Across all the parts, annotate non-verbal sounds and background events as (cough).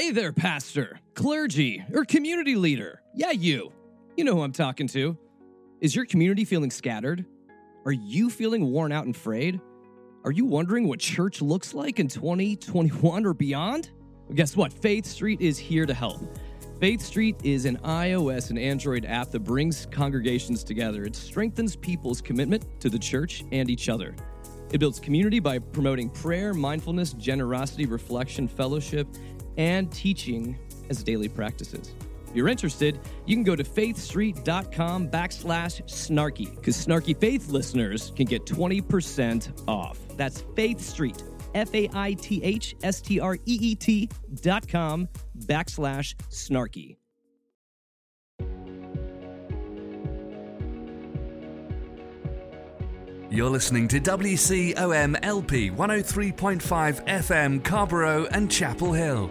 Hey there, pastor, clergy, or community leader. Yeah, you. You know who I'm talking to. Is your community feeling scattered? Are you feeling worn out and frayed? Are you wondering what church looks like in 2021 or beyond? Well, guess what? Faith Street is here to help. Faith Street is an iOS and Android app that brings congregations together. It strengthens people's commitment to the church and each other. It builds community by promoting prayer, mindfulness, generosity, reflection, fellowship, and teaching as daily practices. If you're interested, you can go to faithstreet.com backslash snarky because snarky faith listeners can get 20% off. That's Faith Street, F A I T H S T R E E T dot com backslash snarky. You're listening to WCOM LP 103.5 FM Carrboro and Chapel Hill.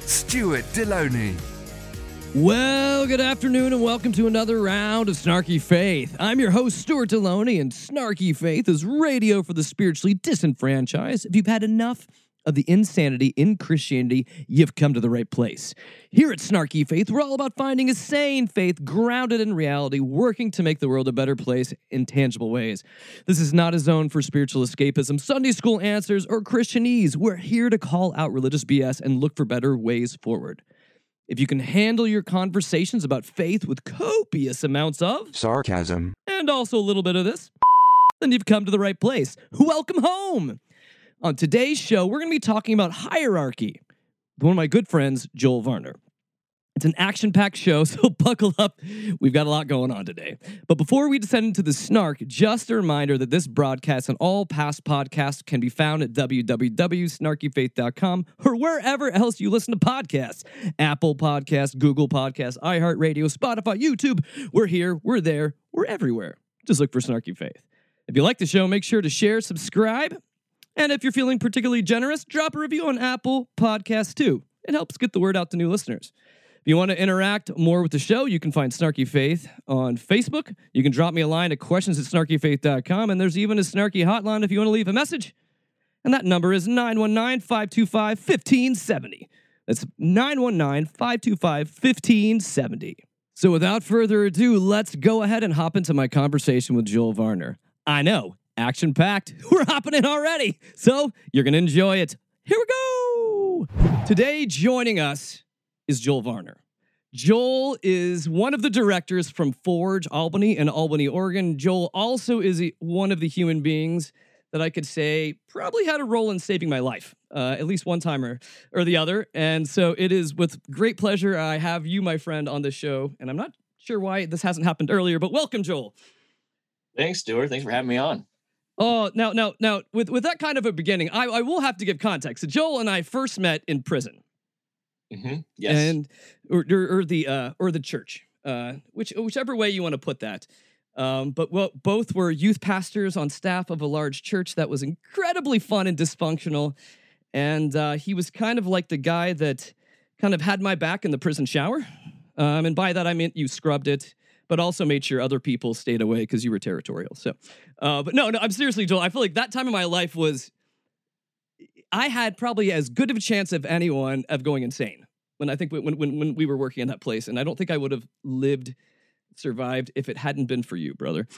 Stuart Delony. Well, good afternoon and welcome to another round of Snarky Faith. I'm your host, Stuart Delony, and Snarky Faith is radio for the spiritually disenfranchised. If you've had enough of the insanity in Christianity, you've come to the right place. Here at Snarky Faith, we're all about finding a sane faith grounded in reality, working to make the world a better place in tangible ways. This is not a zone for spiritual escapism, Sunday school answers, or Christianese. We're here to call out religious BS and look for better ways forward. If you can handle your conversations about faith with copious amounts of sarcasm, and also a little bit of this, then you've come to the right place. Welcome home. On today's show, we're going to be talking about hierarchy with one of my good friends, Joel Varner. It's an action packed show, (laughs) so buckle up. We've got a lot going on today. But before we descend into the snark, just a reminder that this broadcast and all past podcasts can be found at www.snarkyfaith.com or wherever else you listen to podcasts Apple Podcasts, Google Podcasts, iHeartRadio, Spotify, YouTube. We're here, we're there, we're everywhere. Just look for Snarky Faith. If you like the show, make sure to share, subscribe, and if you're feeling particularly generous, drop a review on Apple Podcasts too. It helps get the word out to new listeners. If you want to interact more with the show, you can find Snarky Faith on Facebook. You can drop me a line at questions at snarkyfaith.com. And there's even a snarky hotline if you want to leave a message. And that number is 919 525 1570. That's 919 525 1570. So without further ado, let's go ahead and hop into my conversation with Joel Varner. I know, action packed. (laughs) We're hopping in already. So you're going to enjoy it. Here we go. Today, joining us is Joel Varner. Joel is one of the directors from Forge Albany in Albany, Oregon. Joel also is one of the human beings that I could say probably had a role in saving my life, uh, at least one time or, or the other. And so it is with great pleasure I have you, my friend, on this show. And I'm not sure why this hasn't happened earlier, but welcome, Joel. Thanks, Stuart. Thanks for having me on. Oh, now, now, now, with, with that kind of a beginning, I, I will have to give context. So Joel and I first met in prison. Mm-hmm. Yes. And or, or, or the uh, or the church, uh, which whichever way you want to put that. Um, but well, both were youth pastors on staff of a large church that was incredibly fun and dysfunctional. And uh, he was kind of like the guy that kind of had my back in the prison shower. Um, and by that I meant you scrubbed it, but also made sure other people stayed away because you were territorial. So, uh, but no, no, I'm seriously, Joel. I feel like that time of my life was I had probably as good of a chance of anyone of going insane when I think when when when we were working in that place, and I don't think I would have lived, survived if it hadn't been for you, brother.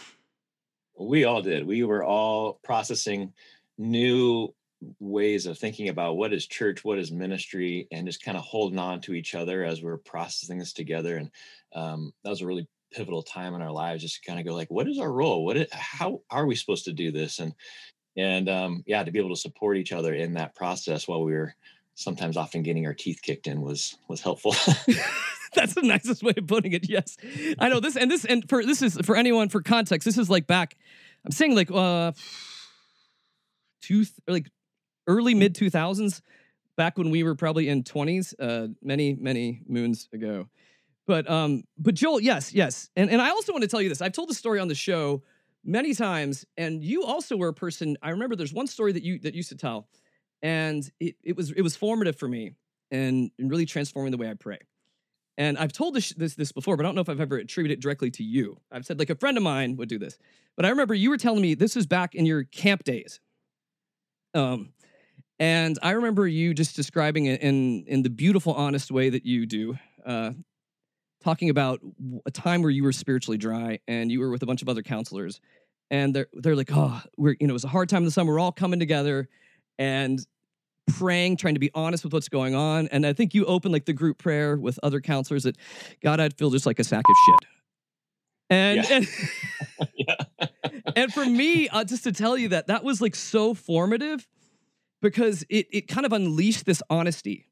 We all did. We were all processing new ways of thinking about what is church, what is ministry, and just kind of holding on to each other as we're processing this together. And um, that was a really pivotal time in our lives, just to kind of go like, what is our role? What? Is, how are we supposed to do this? And and um, yeah, to be able to support each other in that process while we were sometimes often getting our teeth kicked in was was helpful. (laughs) That's the nicest way of putting it. Yes, I know this, and this, and for this is for anyone for context. This is like back. I'm saying like uh, two like early mid two thousands. back when we were probably in 20s, uh, many, many moons ago. But um, but Joel, yes, yes. And and I also want to tell you this. I've told the story on the show many times, and you also were a person. I remember there's one story that you that used to tell, and it, it was it was formative for me and, and really transforming the way I pray. And I've told this, this this before, but I don't know if I've ever attributed it directly to you. I've said like a friend of mine would do this, but I remember you were telling me this was back in your camp days. Um, and I remember you just describing it in in the beautiful, honest way that you do, uh, talking about a time where you were spiritually dry and you were with a bunch of other counselors, and they're they're like, oh, we're you know it was a hard time in the summer. We're all coming together, and praying, trying to be honest with what's going on. And I think you opened like the group prayer with other counselors that God, I'd feel just like a sack of shit. And Yeah. and, (laughs) yeah. (laughs) and for me, uh, just to tell you that that was like so formative because it it kind of unleashed this honesty.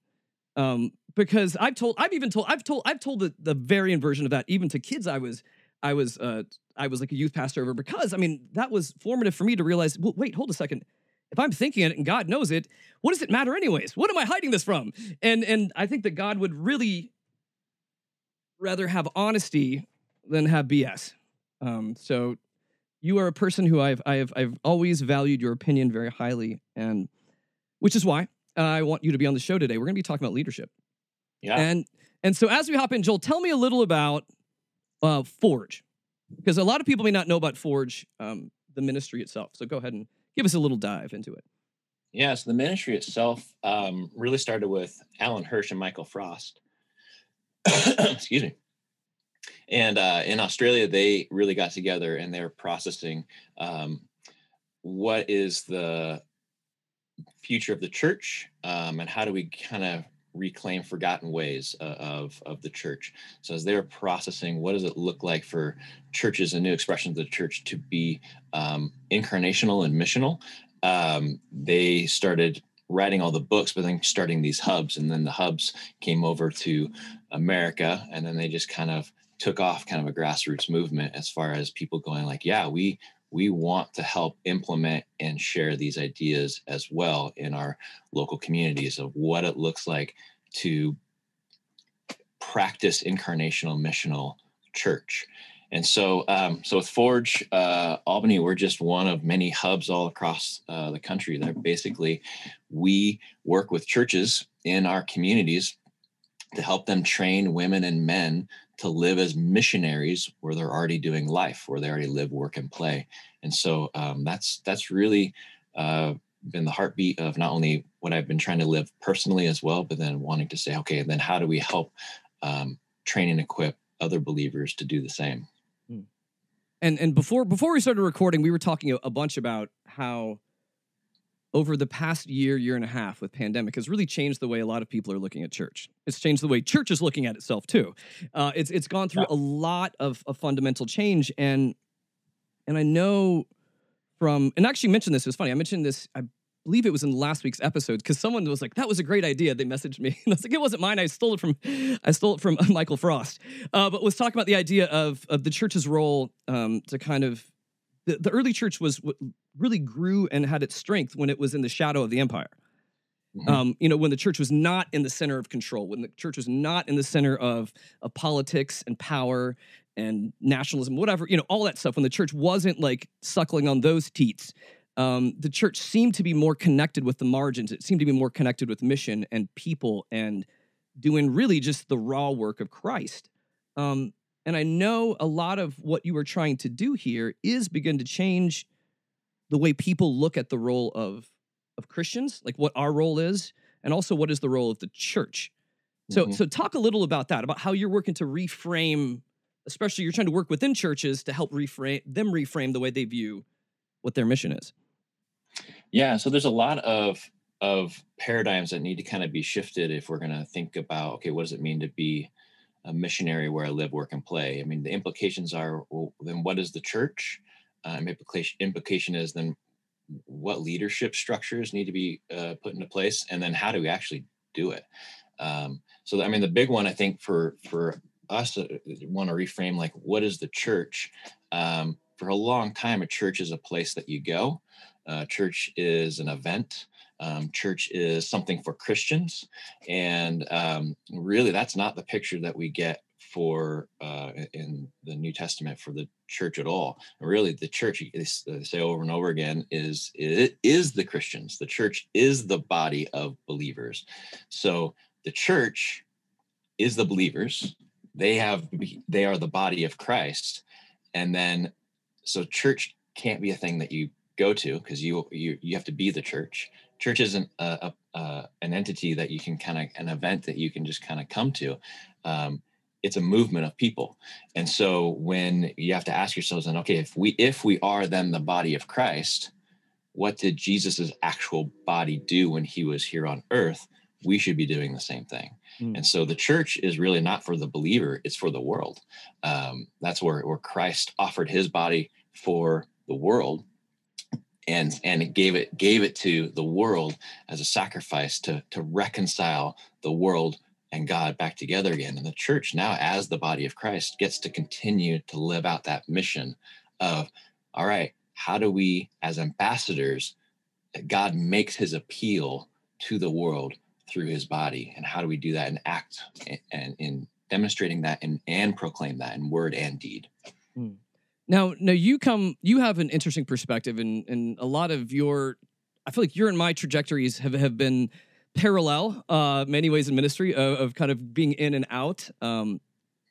Um, because I've told, I've even told, I've told, I've told the, the variant version of that even to kids I was, I was, uh, I was like a youth pastor over because I mean that was formative for me to realize. Well, wait, hold a second. If I'm thinking it and God knows it, what does it matter anyways? What am I hiding this from? And and I think that God would really rather have honesty than have BS. Um, so you are a person who I've I've I've always valued your opinion very highly, and which is why I want you to be on the show today. We're going to be talking about leadership, Yeah. and and so as we hop in, Joel, tell me a little about uh, Forge, because a lot of people may not know about Forge, um, the ministry itself. So go ahead and give us a little dive into it. Yeah, so the ministry itself um, really started with Alan Hirsch and Michael Frost. (coughs) Excuse me. And uh, in Australia, they really got together and they're processing um, what is the future of the church um, and how do we kind of reclaim forgotten ways uh, of of the church. So as they're processing, what does it look like for churches and new expressions of the church to be um, incarnational and missional? um, they started writing all the books, but then starting these hubs. And then the hubs came over to America, and then they just kind of took off, kind of a grassroots movement as far as people going like, yeah, we we want to help implement and share these ideas as well in our local communities of what it looks like to practice incarnational missional church and so, um, so with Forge uh, Albany, we're just one of many hubs all across uh, the country. That basically we work with churches in our communities to help them train women and men to live as missionaries where they're already doing life, where they already live, work, and play. And so um, that's that's really uh, been the heartbeat of not only what I've been trying to live personally as well, but then wanting to say, okay, then how do we help um, train and equip other believers to do the same? And and before before we started recording, we were talking a bunch about how over the past year, year and a half with pandemic has really changed the way a lot of people are looking at church. It's changed the way church is looking at itself too. Uh, it's it's gone through a lot of, of fundamental change, and and I know from and I actually mentioned this. It was funny. I mentioned this. I believe it was in last week's episode because someone was like, "That was a great idea." They messaged me, (laughs) and I was like, "It wasn't mine. I stole it from I stole it from (laughs) Michael Frost." Uh, but was talking about the idea of of the church's role um, to kind of the, the early church was what really grew and had its strength when it was in the shadow of the empire. Mhm. Um, you know, when the church was not in the center of control, when the church was not in the center of, of politics and power and nationalism, whatever, you know, all that stuff, when the church wasn't like suckling on those teats, um, the church seemed to be more connected with the margins. It seemed to be more connected with mission and people and doing really just the raw work of Christ. Um, and I know a lot of what you are trying to do here is begin to change the way people look at the role of of Christians, like what our role is, and also what is the role of the church. So, Mhm. so talk a little about that, about how you're working to reframe, especially you're trying to work within churches to help reframe them reframe the way they view what their mission is. Yeah, so there's a lot of of paradigms that need to kind of be shifted if we're going to think about okay, what does it mean to be a missionary where I live, work, and play? I mean, the implications are well, then what is the church? Um, implication implication is then what leadership structures need to be uh, put into place, and then how do we actually do it? Um, so, I mean, the big one I think for for us uh, want to reframe like what is the church? Um, for a long time, a church is a place that you go. Uh, church is an event. Um, church is something for Christians, and um, really, that's not the picture that we get for uh, in the New Testament for the church at all. And Really, the church they say over and over again is it is the Christians. The church is the body of believers. So the church is the believers. They have they are the body of Christ, and then so church can't be a thing that you go to because you you you have to be the church. Church isn't a, a, a an entity that you can kind of an event that you can just kind of come to. Um, it's a movement of people. And so when you have to ask yourselves then okay if we if we are then the body of christ what did jesus's actual body do when he was here on earth? We should be doing the same thing. Mm. and so the church is really not for the believer it's for the world. Um, that's where, where christ offered his body for the world and and gave it gave it to the world as a sacrifice to to reconcile the world and God back together again. And the church now, as the body of Christ, gets to continue to live out that mission of, all right, how do we, as ambassadors, God makes his appeal to the world through his body. And how do we do that and act and in demonstrating that and, and proclaim that in word and deed? Hmm. Now, now you come, you have an interesting perspective, and and a lot of your, I feel like your and my trajectories have have been parallel uh, many ways in ministry of, of, kind of being in and out um,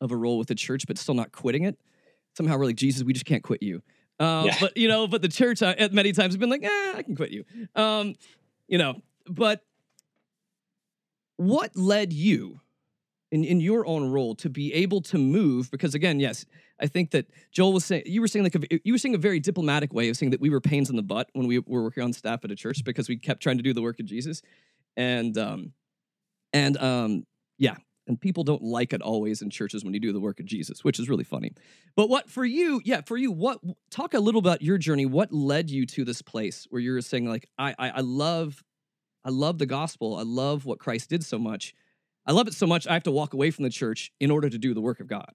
of a role with the church, but still not quitting it. Somehow we're like, Jesus, we just can't quit you. Uh, yeah. But, you know, but the church uh, at many times has been like, eh, I can quit you. Um, you know, but what led you in, in your own role to be able to move? Because again, yes, I think that Joel was saying, you were saying like, a, you were saying a very diplomatic way of saying that we were pains in the butt when we were working on staff at a church because we kept trying to do the work of Jesus and um, and um, yeah, and people don't like it always in churches when you do the work of Jesus, which is really funny. But what for you? Yeah, for you, what? Talk a little about your journey. What led you to this place where you're saying like, I, I, I love, I love the gospel. I love what Christ did so much. I love it so much. I have to walk away from the church in order to do the work of God.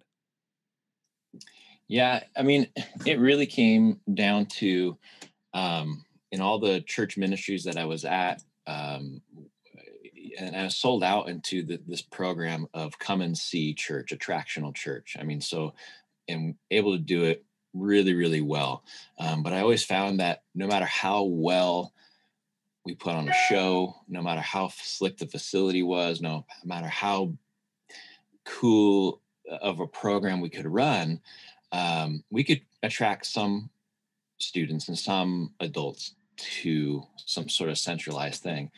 Yeah, I mean, it really came down to um, in all the church ministries that I was at, um, and I sold out into the, this program of come and see church, attractional church. I mean, so am able to do it really, really well. Um, but I always found that no matter how well we put on a show, no matter how slick the facility was, no matter how cool of a program we could run, um, we could attract some students and some adults to some sort of centralized thing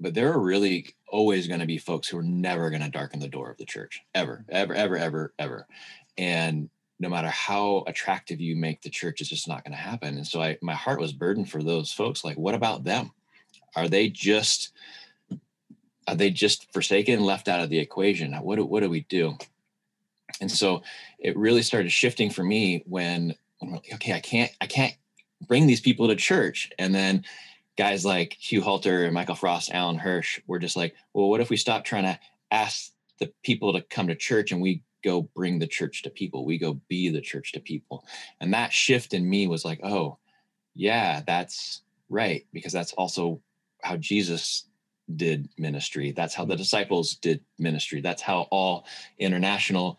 but there are really always going to be folks who are never going to darken the door of the church ever ever ever ever ever. And no matter how attractive you make the church it's just not going to happen. And so i my heart was burdened for those folks like what about them? Are they just are they just forsaken and left out of the equation? What do, what do we do and so it really started shifting for me when, okay i can't i can't bring these people to church and then guys like Hugh Halter and Michael Frost, Alan Hirsch were just like, well, what if we stop trying to ask the people to come to church and we go bring the church to people? We go be the church to people. And that shift in me was like, oh, yeah, that's right. Because that's also how Jesus did ministry. That's how the disciples did ministry. That's how all international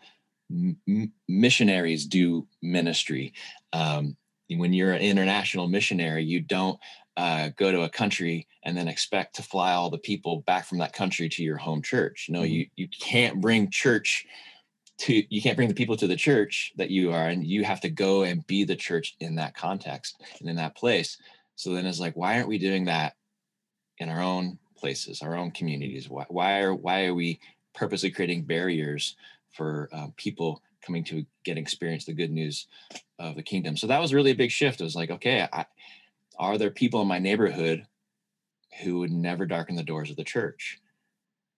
m- missionaries do ministry. Um, when you're an international missionary, you don't uh, go to a country and then expect to fly all the people back from that country to your home church. No, mm-hmm. you you can't bring church to you can't bring the people to the church that you are, and you have to go and be the church in that context and in that place. So then it's like, why aren't we doing that in our own places, our own communities? Why why are why are we purposely creating barriers for uh, people coming to get experience the good news of the kingdom? So that was really a big shift. It was like, okay, I are there people in my neighborhood who would never darken the doors of the church?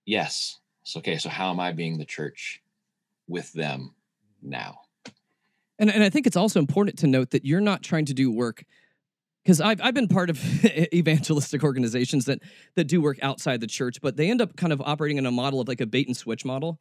Yes. So, okay, so how am I being the church with them now? And, and I think it's also important to note that you're not trying to do work because I've, I've been part of (laughs) evangelistic organizations that that do work outside the church, but they end up kind of operating in a model of like a bait and switch model.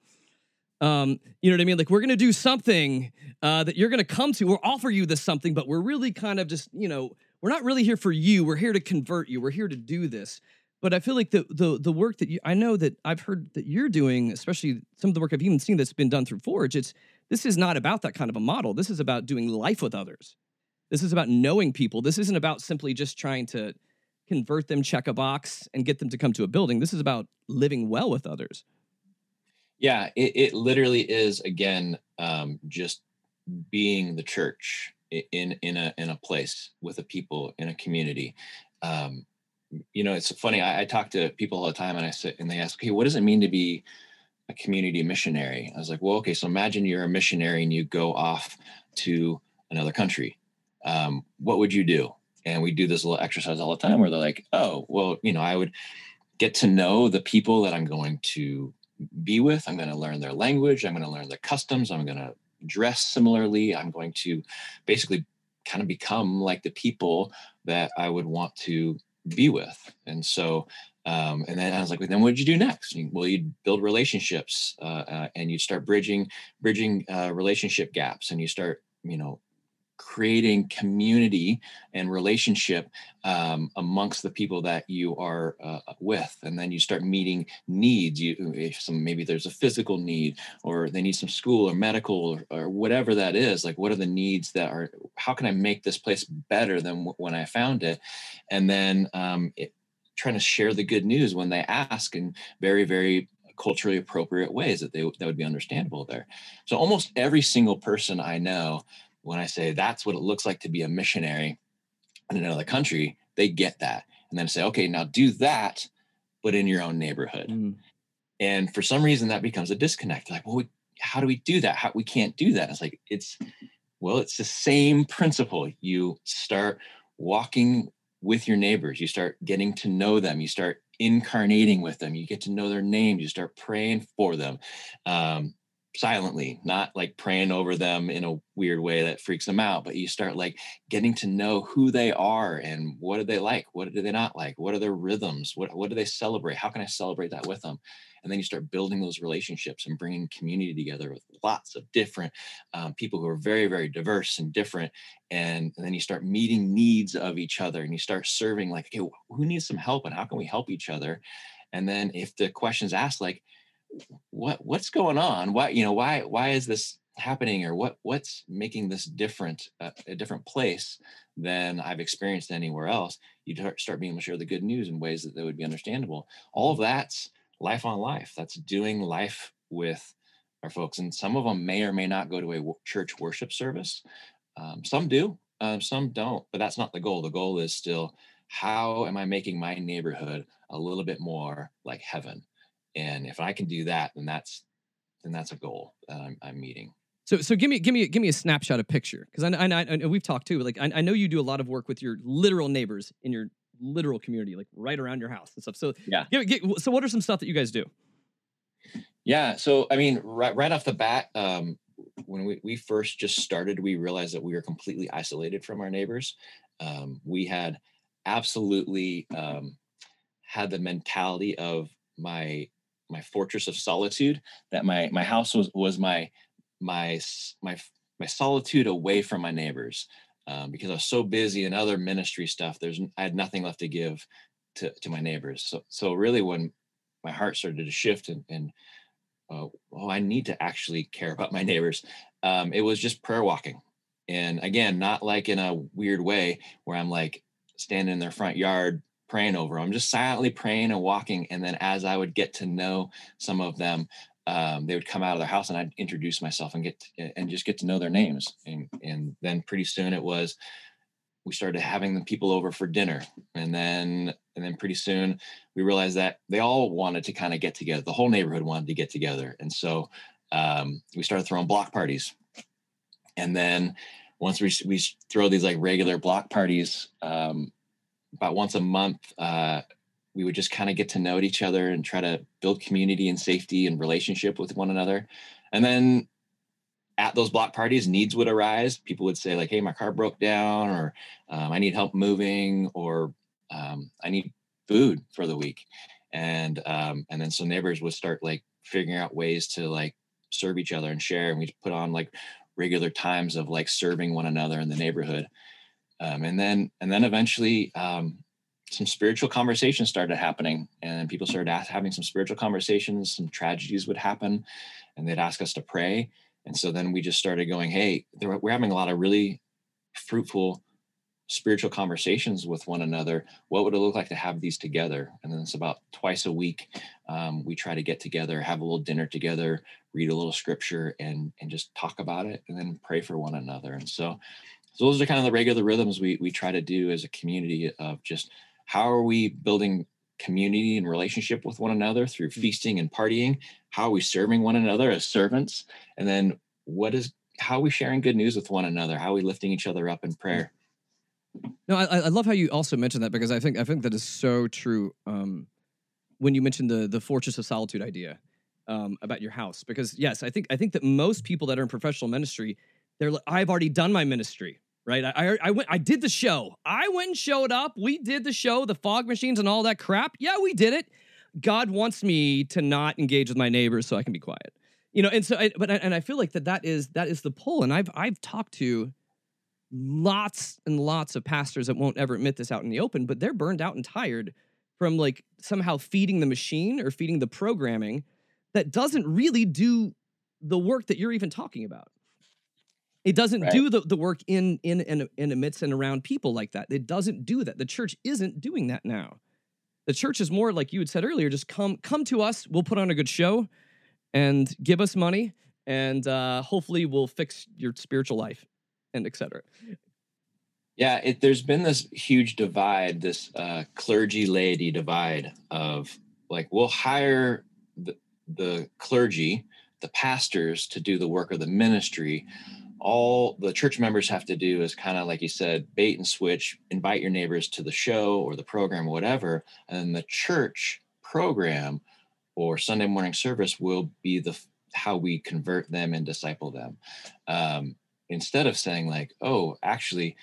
Um, you know what I mean? Like we're to do something uh, that you're to come to or offer you this something, but we're really kind of just you know we're not really here for you. We're here to convert you. We're here to do this. but I feel like the the the work that you I know that I've heard that you're doing, especially some of the work I've even seen that's been done through Forge, it's this is not about that kind of a model. This is about doing life with others. This is about knowing people. This isn't about simply just trying to convert them, check a box, and get them to come to a building. This is about living well with others. Yeah, it, it literally is again um, just being the church in in a in a place with a people in a community. Um, you know, it's funny. I, I, talk to people all the time, and I sit and they ask, "Okay, what does it mean to be a community missionary?" I was like, "Well, okay, so imagine you're a missionary and you go off to another country. Um, what would you do?" And we do this little exercise all the time where they're like, "Oh, well, you know, I would get to know the people that I'm going to be with. I'm going to learn their language. I'm going to learn their customs. I'm going to dress similarly. I'm going to basically kind of become like the people that I would want to be with. And so, um, and then I was like, well, then what did you do next? well, you'd build relationships uh, uh, and you'd start bridging, bridging uh, relationship gaps and you start, you know, creating community and relationship um, amongst the people that you are uh, with. And then you start meeting needs. You some maybe there's a physical need or they need some school or medical or, or whatever that is like what are the needs that are how can i make this place better than w- when i found it? And then um, it, trying to share the good news when they ask in very very culturally appropriate ways that they that would be understandable there. So almost every single person i know when I say that's what it looks like to be a missionary in another country, they get that. And then say, okay, now do that, but in your own neighborhood. Mm. And for some reason that becomes a disconnect. Like, well, we, how do we do that? How we can't do that. It's like, it's, well, it's the same principle. You start walking with your neighbors, you start getting to know them, you start incarnating with them, you get to know their names, you start praying for them. Um, silently, not like praying over them in a weird way that freaks them out, but you start like getting to know who they are and what do they like? What do they not like? What are their rhythms? What, what do they celebrate? How can I celebrate that with them? And then you start building those relationships and bringing community together with lots of different um, people who are very, very diverse and different. And, and then you start meeting needs of each other and you start serving like, okay, who needs some help and how can we help each other? And then if the question's asked, like, what what's going on? Why you know why why is this happening or what what's making this different uh, a different place than i've experienced anywhere else? You start being able to share the good news in ways that, that would be understandable. All of that's life on life. That's doing life with our folks and some of them may or may not go to a church worship service. Um, some do um, some don't but that's not the goal. The goal is still how am i making my neighborhood a little bit more like heaven and if I can do that, then that's then that's a goal that I'm, I'm meeting. So, so give me, give me, give me a snapshot, of picture, because I, I, I, we've talked too. Like, I, I know you do a lot of work with your literal neighbors in your literal community, like right around your house and stuff. So, yeah. Give, give, so, what are some stuff that you guys do? Yeah. So, I mean, right, right off the bat, um, when we, we first just started, we realized that we were completely isolated from our neighbors. Um, we had absolutely um, had the mentality of my my fortress of solitude that my my house was was my my my my solitude away from my neighbors um, because I was so busy in other ministry stuff. There's I had nothing left to give to to my neighbors. So so really when my heart started to shift and and uh, oh I need to actually care about my neighbors. Um, it was just prayer walking, and again not like in a weird way where I'm like standing in their front yard praying over them, just silently praying and walking. And then as I would get to know some of them, um, they would come out of their house and I'd introduce myself and get to, and just get to know their names. And and then pretty soon it was we started having the people over for dinner, and then and then pretty soon we realized that they all wanted to kind of get together. The whole neighborhood wanted to get together, and so um, we started throwing block parties. And then once we we throw these like regular block parties, um, about once a month, uh, we would just kind of get to know each other and try to build community and safety and relationship with one another. And then at those block parties, needs would arise. People would say like, "Hey, my car broke down," or um, "I need help moving," or um, "I need food for the week." And um, and then so neighbors would start like figuring out ways to like serve each other and share. And we put on like regular times of like serving one another in the neighborhood um, and then and then eventually um, some spiritual conversations started happening and people started having some spiritual conversations some tragedies would happen and they'd ask us to pray. And so then we just started going hey we're having a lot of really fruitful spiritual conversations with one another. What would it look like to have these together? And then it's about twice a week um, we try to get together have a little dinner together read a little scripture and and just talk about it and then pray for one another. And so, so those are kind of the regular rhythms we we try to do as a community of just how are we building community and relationship with one another through mm. feasting and partying? How are we serving one another as servants? And then what is how are we sharing good news with one another? How are we lifting each other up in prayer? No i, I love how you also mentioned that because i think i think that is so true um, when you mentioned the the fortress of solitude idea um, about your house. Because yes i think i think that most people that are in professional ministry they're like i've already done my ministry right? I, I, I went, I did the show. I went and showed up. We did the show, the fog machines and all that crap. Yeah, we did it. God wants me to not engage with my neighbors so I can be quiet. You know, and so, I, but and I feel like that that is that is the pull. And I've I've talked to lots and lots of pastors that won't ever admit this out in the open, but they're burned out and tired from like somehow feeding the machine or feeding the programming that doesn't really do the work that you're even talking about. It doesn't right. do the, the work in in in in amidst and around people like that. It doesn't do that. The church isn't doing that now. The church is more like you had said earlier. Just come come to us. We'll put on a good show, and give us money, and uh, hopefully we'll fix your spiritual life, and etc. Yeah, it, there's been this huge divide, this uh, clergy laity divide of like we'll hire the, the clergy, the pastors to do the work of the ministry, all the church members have to do is kind of like you said bait and switch invite your neighbors to the show or the program or whatever and then the church program or sunday morning service will be the how we convert them and disciple them. Um, instead of saying like oh actually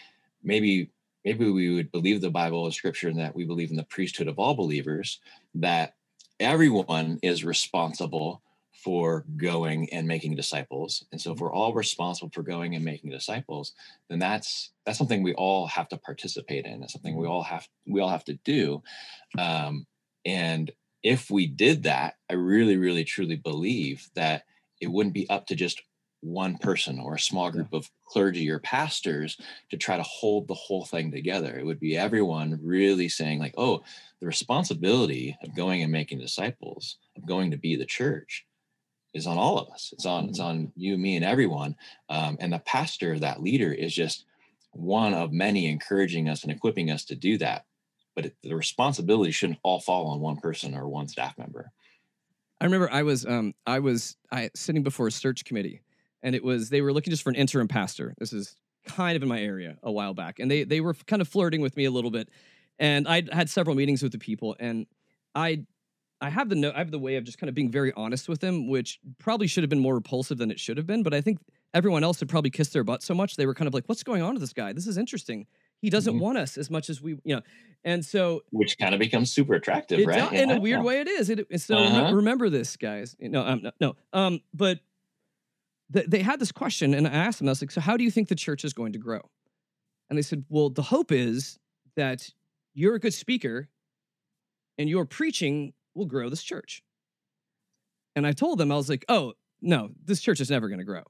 maybe maybe we would believe the bible and scripture and that we believe in the priesthood of all believers that everyone is responsible for going and making disciples and so if we're all responsible for going and making disciples then that's that's something we all have to participate in it's something we mm-hmm. all have we all have to do um, and if we did that i really really truly believe that it wouldn't be up to just one person or a small group of clergy or pastors to try to hold the whole thing together it would be everyone really saying like oh the responsibility of going and making disciples of going to be the church is on all of us. It's on it's mm-hmm. on you, me, and everyone. Um, and the pastor, that leader, is just one of many encouraging us and equipping us to do that. But it, the responsibility shouldn't all fall on one person or one staff member. I remember I was um, I was I sitting before a search committee, and it was they were looking just for an interim pastor. This is kind of in my area a while back, and they they were kind of flirting with me a little bit, and I had several meetings with the people, and I I have the no, I have the way of just kind of being very honest with him, which probably should have been more repulsive than it should have been. But I think everyone else had probably kissed their butt so much they were kind of like, "What's going on with this guy? This is interesting. He doesn't mm-hmm. want us as much as we, you know." And so, which kind of becomes super attractive, right? In a weird yeah. way, it is. It, so uh-huh. remember this, guys. No, um, no, no. Um, but th- they had this question, and I asked them. I was like, "So how do you think the church is going to grow?" And they said, "Well, the hope is that you're a good speaker, and your preaching we'll grow this church. And I told them, I was like, oh, no, this church is never going to grow,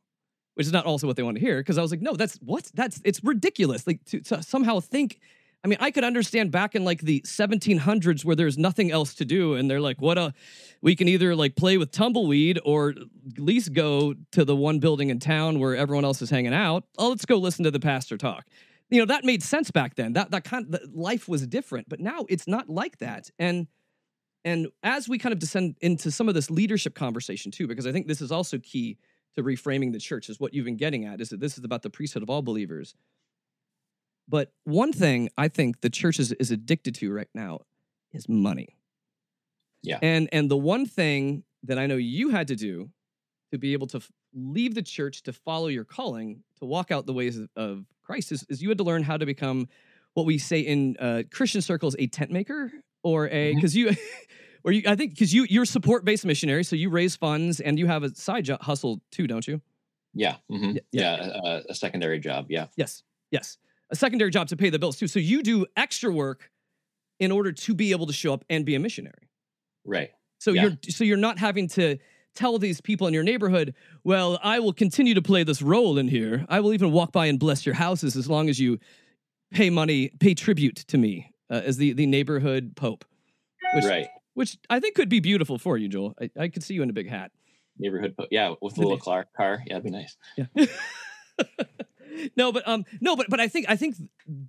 which is not also what they want to hear. Cause I was like, no, that's what? That's, it's ridiculous. Like to, to somehow think, I mean, I could understand back in like the 1700s where there's nothing else to do. And they're like, what a, we can either like play with tumbleweed or at least go to the one building in town where everyone else is hanging out. Oh, let's go listen to the pastor talk. You know, that made sense back then. That, that kind of life was different, but now it's not like that. And, and as we kind of descend into some of this leadership conversation too, because I think this is also key to reframing the church, is what you've been getting at, is that this is about the priesthood of all believers. But one thing I think the church is, is addicted to right now is money. Yeah. And and the one thing that I know you had to do to be able to f- leave the church to follow your calling, to walk out the ways of, of Christ, is, is, you had to learn how to become what we say in uh, Christian circles a tent maker or a because mm-hmm. you (laughs) or you I think because you you're support based missionary, so you raise funds and you have a side job hustle too, don't you? Yeah, mm-hmm. yeah, yeah uh, a secondary job. Yeah. Yes, yes, a secondary job to pay the bills too. So you do extra work in order to be able to show up and be a missionary. Right. So Yeah. you're so you're not having to tell these people in your neighborhood, well, I will continue to play this role in here. I will even walk by and bless your houses as long as you pay money, pay tribute to me uh, as the the neighborhood pope. Which, right. which I think could be beautiful for you, Joel. I, I could see you in a big hat. Neighborhood. pope, Yeah, with a little Clark car. Yeah, that'd be nice. Yeah. (laughs) no, but um, no, but but I think I think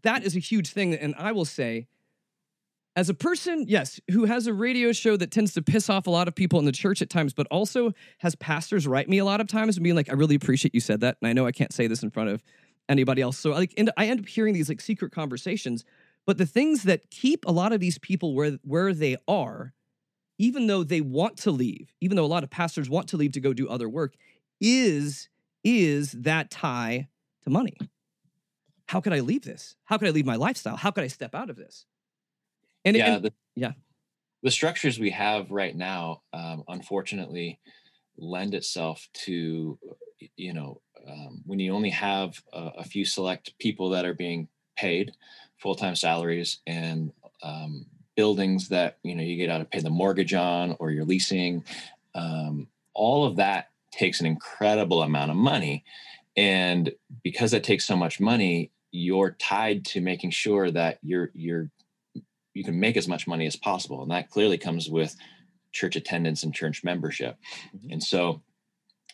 that is a huge thing, and I will say, as a person, yes, who has a radio show that tends to piss off a lot of people in the church at times, but also has pastors write me a lot of times and being like, "I really appreciate you said that," and I know I can't say this in front of anybody else, so like, and I end up hearing these like secret conversations. But the things that keep a lot of these people where where they are, even though they want to leave, even though a lot of pastors want to leave to go do other work, is is that tie to money. How could I leave this? How could I leave my lifestyle? How could I step out of this? And, yeah, and- the, yeah. The structures we have right now, um, unfortunately, lend itself to, you know, um, when you only have a, a few select people that are being paid full-time salaries and um, buildings that you know you get out to pay the mortgage on or you're leasing, um, all of that takes an incredible amount of money, and because it takes so much money, you're tied to making sure that you're you're you can make as much money as possible. And that clearly comes with church attendance and church membership. Mhm. and so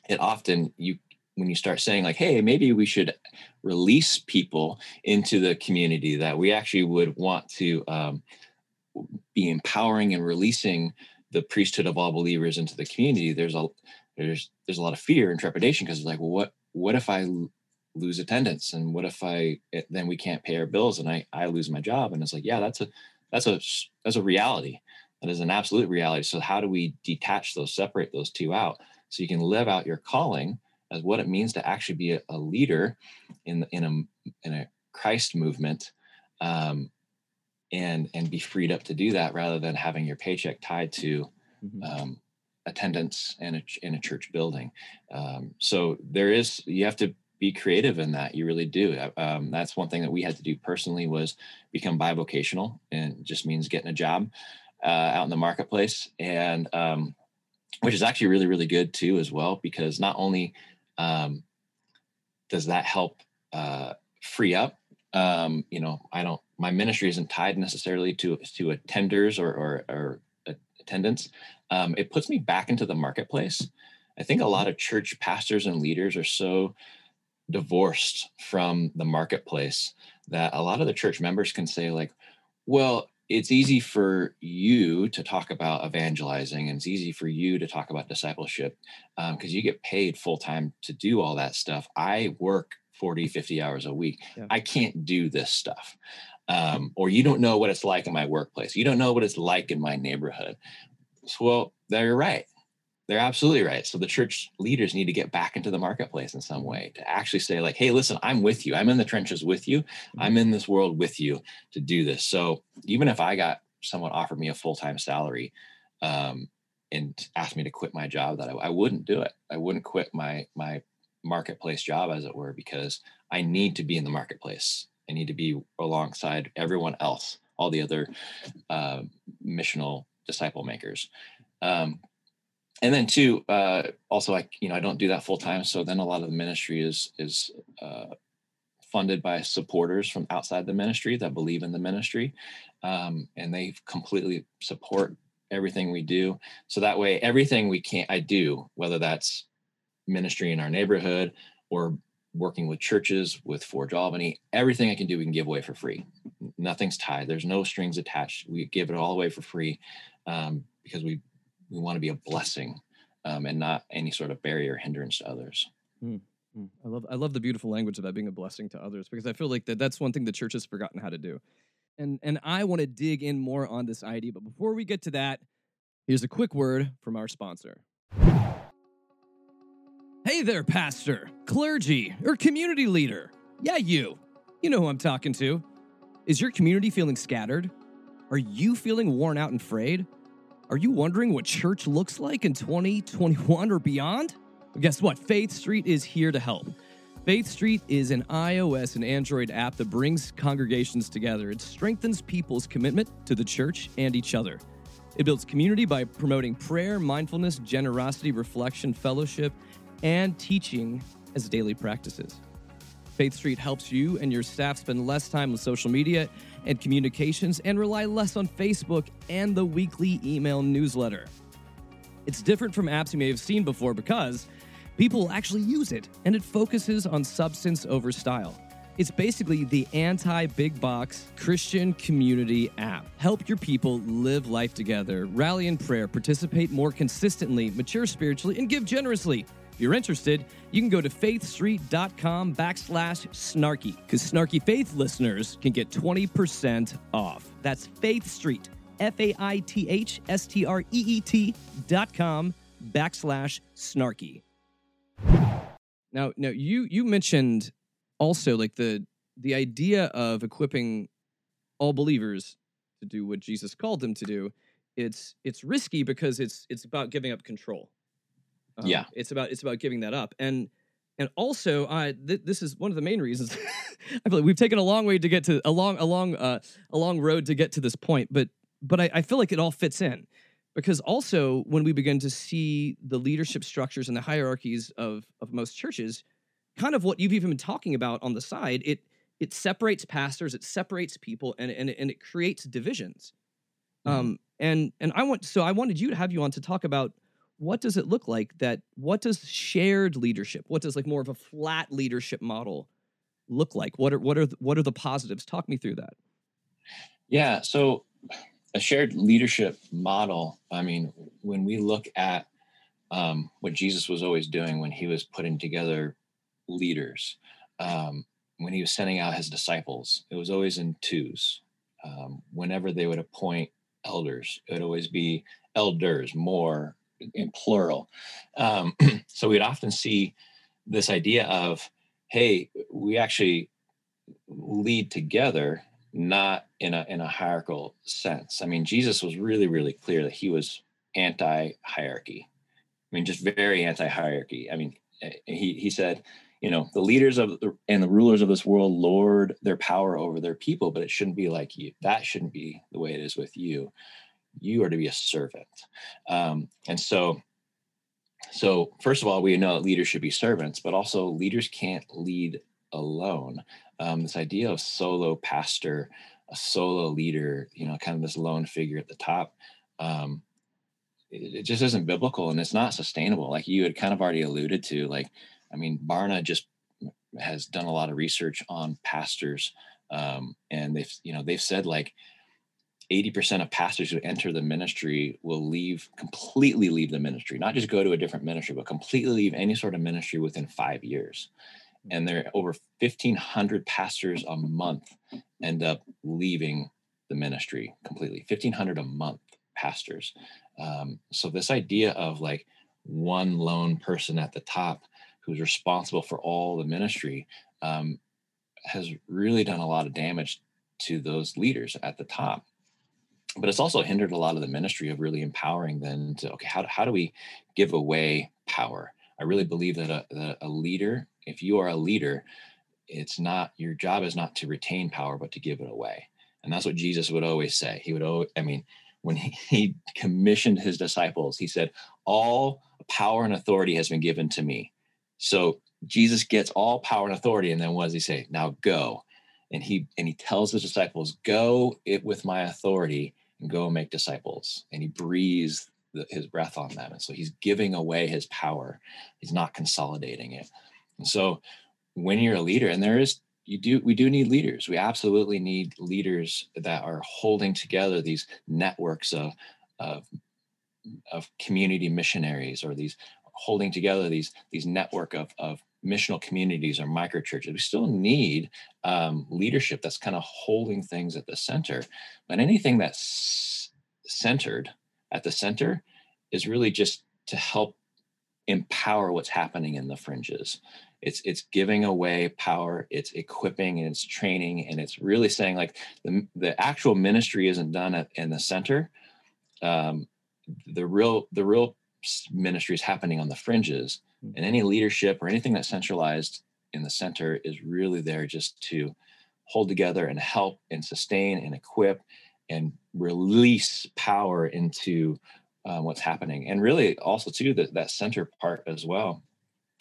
it often you when you start saying like hey maybe we should release people into the community that we actually would want to um, be empowering and releasing the priesthood of all believers into the community there's a there's there's a lot of fear and trepidation because it's like well what what if i lose attendance? And what if i then we can't pay our bills and i i lose my job? And it's like yeah that's a that's a that's a reality. That is an absolute reality. So how do we detach those separate those two out? So you can live out your calling as what it means to actually be a, a leader in in a in a christ movement um and and be freed up to do that rather than having your paycheck tied to Mhm. um, attendance in a, in a church building. Um, so there is, you have to be creative in that. You really do. Uh, Um, that's one thing that we had to do personally was become bivocational and just means getting a job uh, out in the marketplace. And um, which is actually really, really good too, as well, because not only um, does that help uh, free up um, you know, I don't. My ministry isn't tied necessarily to to attenders or or, or attendance. Um, it puts me back into the marketplace. I think a lot of church pastors and leaders are so divorced from the marketplace that a lot of the church members can say like, well, it's easy for you to talk about evangelizing and it's easy for you to talk about discipleship because you get paid full time to do all that stuff. I work 40, 50 hours a week. Yeah. I can't do this stuff. Um, or you don't know what it's like in my workplace. You don't know what it's like in my neighborhood. So, well, they're right. They're absolutely right. So the church leaders need to get back into the marketplace in some way to actually say, like, hey, listen, I'm with you. I'm in the trenches with you. I'm in this world with you to do this. So even if I got someone offered me a full-time salary um, and asked me to quit my job, that I, I wouldn't do it. I wouldn't quit my my marketplace job, as it were, because I need to be in the marketplace. I need to be alongside everyone else, all the other uh, missional disciple makers. Um, and then two, uh, also I, you know, I don't do that full time. So then a lot of the ministry is is uh, funded by supporters from outside the ministry that believe in the ministry, um, and they completely support everything we do. So that way, everything we can I do, whether that's ministry in our neighborhood or working with churches with Forge Albany, everything I can do, we can give away for free. Nothing's tied. There's no strings attached. We give it all away for free um, because we we want to be a blessing um, and not any sort of barrier or hindrance to others. Mm, I love I love the beautiful language about being a blessing to others because I feel like that that's one thing the church has forgotten how to do. And and I want to dig in more on this idea, but before we get to that, here's a quick word from our sponsor. Hey there, pastor, clergy, or community leader. Yeah, you. You know who I'm talking to. Is your community feeling scattered? Are you feeling worn out and frayed? Are you wondering what church looks like in 2021 or beyond? Well, guess what? Faith Street is here to help. Faith Street is an iOS and Android app that brings congregations together. It strengthens people's commitment to the church and each other. It builds community by promoting prayer, mindfulness, generosity, reflection, fellowship, and teaching as daily practices. Faith Street helps you and your staff spend less time on social media and communications and rely less on Facebook and the weekly email newsletter. It's different from apps you may have seen before because people actually use it and it focuses on substance over style. It's basically the anti big box Christian community app. Help your people live life together, rally in prayer, participate more consistently, mature spiritually, and give generously. If you're interested, you can go to faithstreet.com backslash snarky because snarky faith listeners can get 20% off. That's Faith Street, F A I T H S T R E E T dot com backslash snarky. Now, now you you mentioned also like the the idea of equipping all believers to do what Jesus called them to do. It's it's risky because it's it's about giving up control. Um, Yeah. it's about it's about giving that up, and and also I th- this is one of the main reasons. (laughs) I feel like we've taken a long way to get to a long a long uh, a long road to get to this point, but but I, I feel like it all fits in because also when we begin to see the leadership structures and the hierarchies of of most churches kind of what you've even been talking about on the side it it separates pastors it separates people and and, and it creates divisions um and and i want so i wanted you to have you on to talk about what does it look like that what does shared leadership what does like more of a flat leadership model look like what are what are the, what are the positives talk me through that Yeah. So a shared leadership model, I mean, when we look at um, what Jesus was always doing when he was putting together leaders, um, when he was sending out his disciples, it was always in twos. Um, whenever they would appoint elders, it would always be elders, more in plural. Um, (clears throat) so we'd often see this idea of, hey, we actually lead together not in a in a hierarchical sense. I mean, Jesus was really really clear that he was anti-hierarchy. I mean, just very anti-hierarchy. I mean, eh, he he said, you know, the leaders of the, and the rulers of this world lord their power over their people, but it shouldn't be like you. That shouldn't be the way it is with you. You are to be a servant. Um, and so so first of all, we know that leaders should be servants, but also leaders can't lead alone. Um, this idea of solo pastor, a solo leader, you know, kind of this lone figure at the top, um, it, it just isn't biblical and it's not sustainable. Like you had kind of already alluded to, like, I mean, Barna just has done a lot of research on pastors, um, and they've, you know, they've said like 80% of pastors who enter the ministry will leave completely leave the ministry, not just go to a different ministry, but completely leave any sort of ministry within five years. And there are over 1500 pastors a month end up leaving the ministry completely 1500 a month pastors. Um, so this idea of like one lone person at the top who's responsible for all the ministry um, has really done a lot of damage to those leaders at the top but it's also hindered a lot of the ministry of really empowering them to okay how, how do we give away power i really believe that a, that a leader if you are a leader, it's not your job is not to retain power, but to give it away. And that's what Jesus would always say. He would always, I mean, when he, he commissioned his disciples, he said, All power and authority has been given to me. So Jesus gets all power and authority. And then what does he say? Now go. And he and he tells his disciples, go it with my authority go make disciples. And he breathes the, his breath on them. And so he's giving away his power. He's not consolidating it. And so when you're a leader, and there is you do we do need leaders. We absolutely need leaders that are holding together these networks of of, of community missionaries or these holding together these these network of, of missional communities or micro churches. We still need um, leadership that's kind of holding things at the center. But anything that's centered at the center is really just to help empower what's happening in the fringes it's it's giving away power it's equipping and it's training and it's really saying like the, the actual ministry isn't done at, in the center um, the real the real ministry is happening on the fringes and any leadership or anything that's centralized in the center is really there just to hold together and help and sustain and equip and release power into um, what's happening. And really, also too, that that center part as well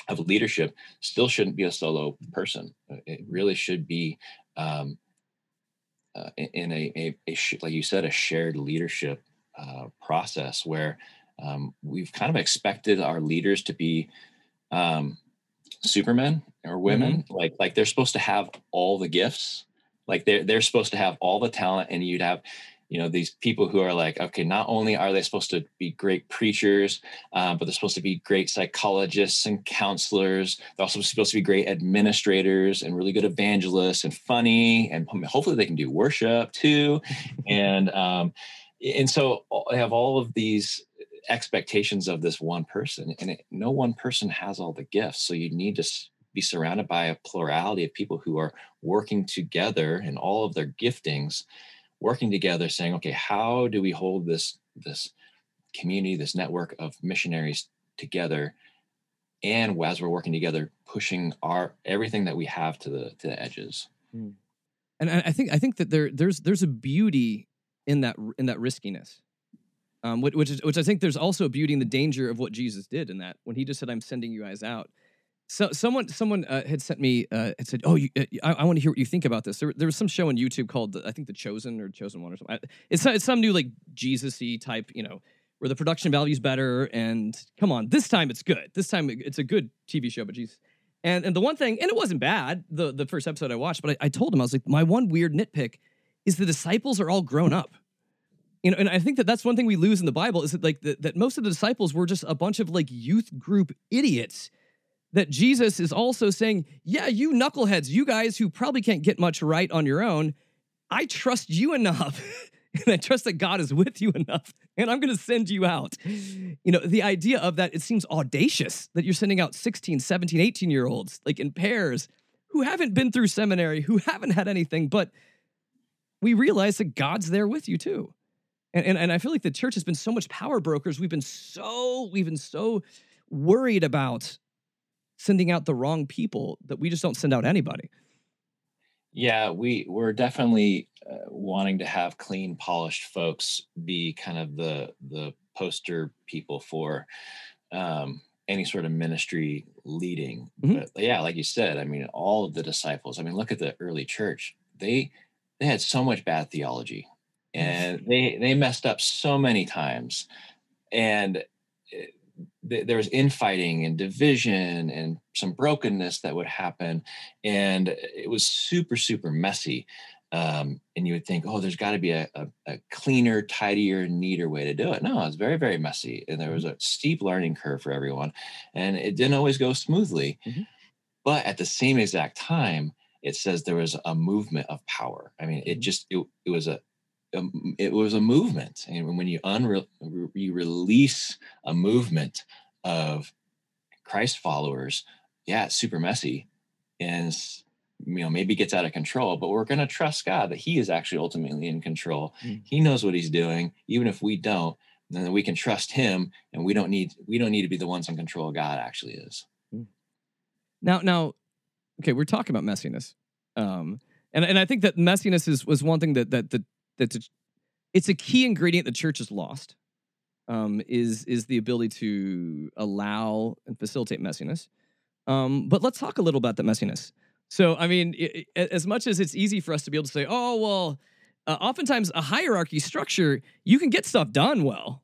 of leadership still shouldn't be a solo person. Uh, it really should be um, uh, in a, a, a sh- like you said, a shared leadership uh, process where um, we've kind of expected our leaders to be um, supermen or women, mm-hmm. like like they're supposed to have all the gifts, like they're they're supposed to have all the talent, and you'd have you know these people who are like okay not only are they supposed to be great preachers um, but they're supposed to be great psychologists and counselors. They're also supposed to be great administrators and really good evangelists and funny and hopefully they can do worship too. (laughs) And um, and so i have all of these expectations of this one person and it, no one person has all the gifts so you need to be surrounded by a plurality of people who are working together in all of their giftings working together saying okay how do we hold this this community this network of missionaries together? And as we're working together pushing our everything that we have to the to the edges. Mm. and i think i think that there there's there's a beauty in that in that riskiness um, which, which is which i think there's also a beauty in the danger of what jesus did in that when he just said i'm sending you guys out so someone someone uh, had sent me uh, had said, "Oh, you, uh, I, I want to hear what you think about this." There, there was some show on YouTube called I think The Chosen or Chosen One or something. It's it's some new like Jesus-y type, you know, where the production value is better. And come on, this time it's good. This time it's a good TV show. But Jesus, and and the one thing, and it wasn't bad. The the first episode I watched, but I, I told him I was like, my one weird nitpick is the disciples are all grown up. You know, and I think that that's one thing we lose in the Bible is that like the, that most of the disciples were just a bunch of like youth group idiots that Jesus is also saying, Yeah, you knuckleheads, you guys who probably can't get much right on your own, I trust you enough. (laughs) and I trust that God is with you enough, and I'm going to send you out. You know, the idea of that, it seems audacious that you're sending out 16, 17, 18 year olds, like in pairs, who haven't been through seminary, who haven't had anything, but we realize that God's there with you too. And, and, and I feel like the church has been so much power brokers. We've been so, we've been so worried about sending out the wrong people that we just don't send out anybody. Yeah, we we're definitely uh, wanting to have clean, polished folks be kind of the the poster people for um, any sort of ministry leading. Mm-hmm. But yeah, like you said, I mean, all of the disciples. I mean, look at the early church. They they had so much bad theology, and they they messed up so many times, and th- there was infighting and division and some brokenness that would happen. And it was super super messy. Um, and you would think oh there's got to be a, a, a, cleaner tidier neater way to do it. No it's very very messy. And there was mm-hmm. a steep learning curve for everyone. And it didn't always go smoothly. Mm-hmm. but at the same exact time it says there was a movement of power. I mean it mm-hmm. just it, it was a um, it was a movement and when you unre- you release a movement of christ followers yeah it's super messy and you know maybe gets out of control but we're going to trust god that he is actually ultimately in control mm. he knows what he's doing even if we don't then we can trust him and we don't need we don't need to be the ones in control god actually is mm. now now okay we're talking about messiness um and, and I think that messiness is was one thing that that the that's a, it's a key ingredient the church has lost. Um, is is the ability to allow and facilitate messiness. Um, but let's talk a little about the messiness. So, I mean, it, it, as much as it's easy for us to be able to say, "Oh, well," uh, oftentimes a hierarchy structure, you can get stuff done well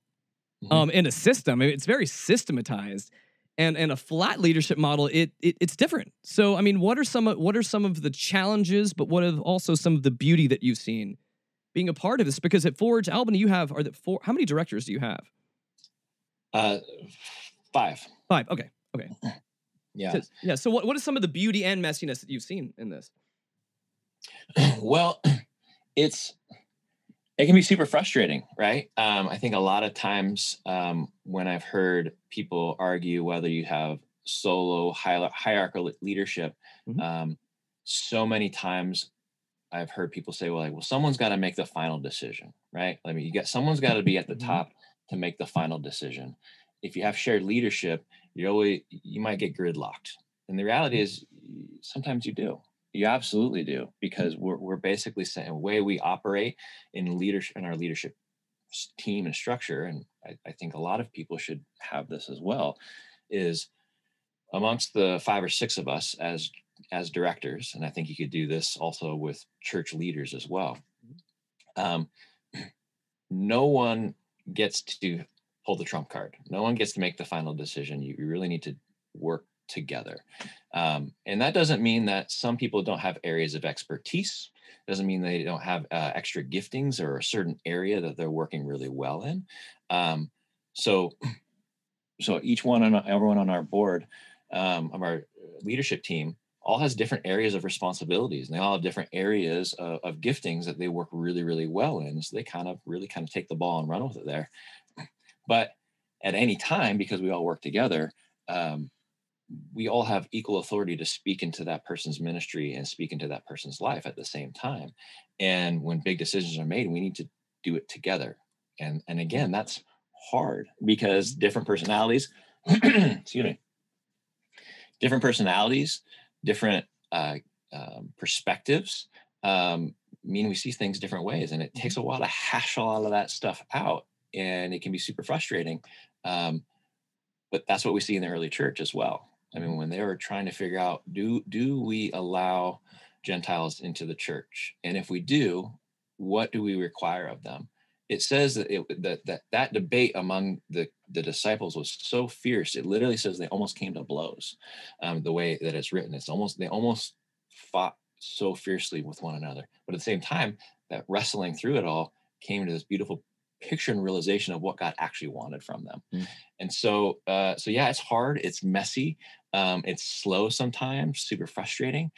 mm-hmm. um, in a system. It's very systematized, and and a flat leadership model, it, it it's different. So, I mean, what are some what are some of the challenges, but what are also some of the beauty that you've seen being a part of this because at Forge Albany you have are that four how many directors do you have? Uh five. Five. Okay. Okay. (clears throat) Yeah. So, yeah. So what, what is some of the beauty and messiness that you've seen in this? (clears throat) well, (clears throat) it's it can be super frustrating, right? Um, I think a lot of times um, when I've heard people argue whether you have solo hierarchical leadership, mm-hmm. um, so many times I've heard people say, well, like, well, someone's got to make the final decision, right? I mean, you got someone's got to be at the mm-hmm. top to make the final decision. If you have shared leadership, you always you might get gridlocked. And the reality is, sometimes you do. You absolutely do because we're we're basically saying the way we operate in leadership in our leadership team and structure, and I, I think a lot of people should have this as well, is amongst the five or six of us as as directors, and I think you could do this also with church leaders as well. Um, (clears throat) no one gets to hold the trump card. No one gets to make the final decision. You, you really need to work together. Um, and that doesn't mean that some people don't have areas of expertise. It Doesn't mean they don't have uh, extra giftings or a certain area that they're working really well in. Um, so, (clears throat) so each one on everyone on our board um, of our leadership team all has different areas of responsibilities and they all have different areas of, of, giftings that they work really really well in so they kind of really kind of take the ball and run with it there. But at any time because we all work together um, we all have equal authority to speak into that person's ministry and speak into that person's life at the same time. And when big decisions are made we need to do it together. And and again that's hard because different personalities (clears throat) excuse me different personalities different uh, um, perspectives um, mean we see things different ways and it takes mm-hmm. a while to hash all of that stuff out and it can be super frustrating um, but that's what we see in the early church as well. I mean when they were trying to figure out do do we allow gentiles into the church? And if we do what do we require of them it says that it, that, that that debate among the the disciples was so fierce it literally says they almost came to blows um, the way that it's written it's almost they almost fought so fiercely with one another but at the same time that wrestling through it all came to this beautiful picture and realization of what god actually wanted from them mm. and so uh, so yeah it's hard it's messy um, it's slow sometimes super frustrating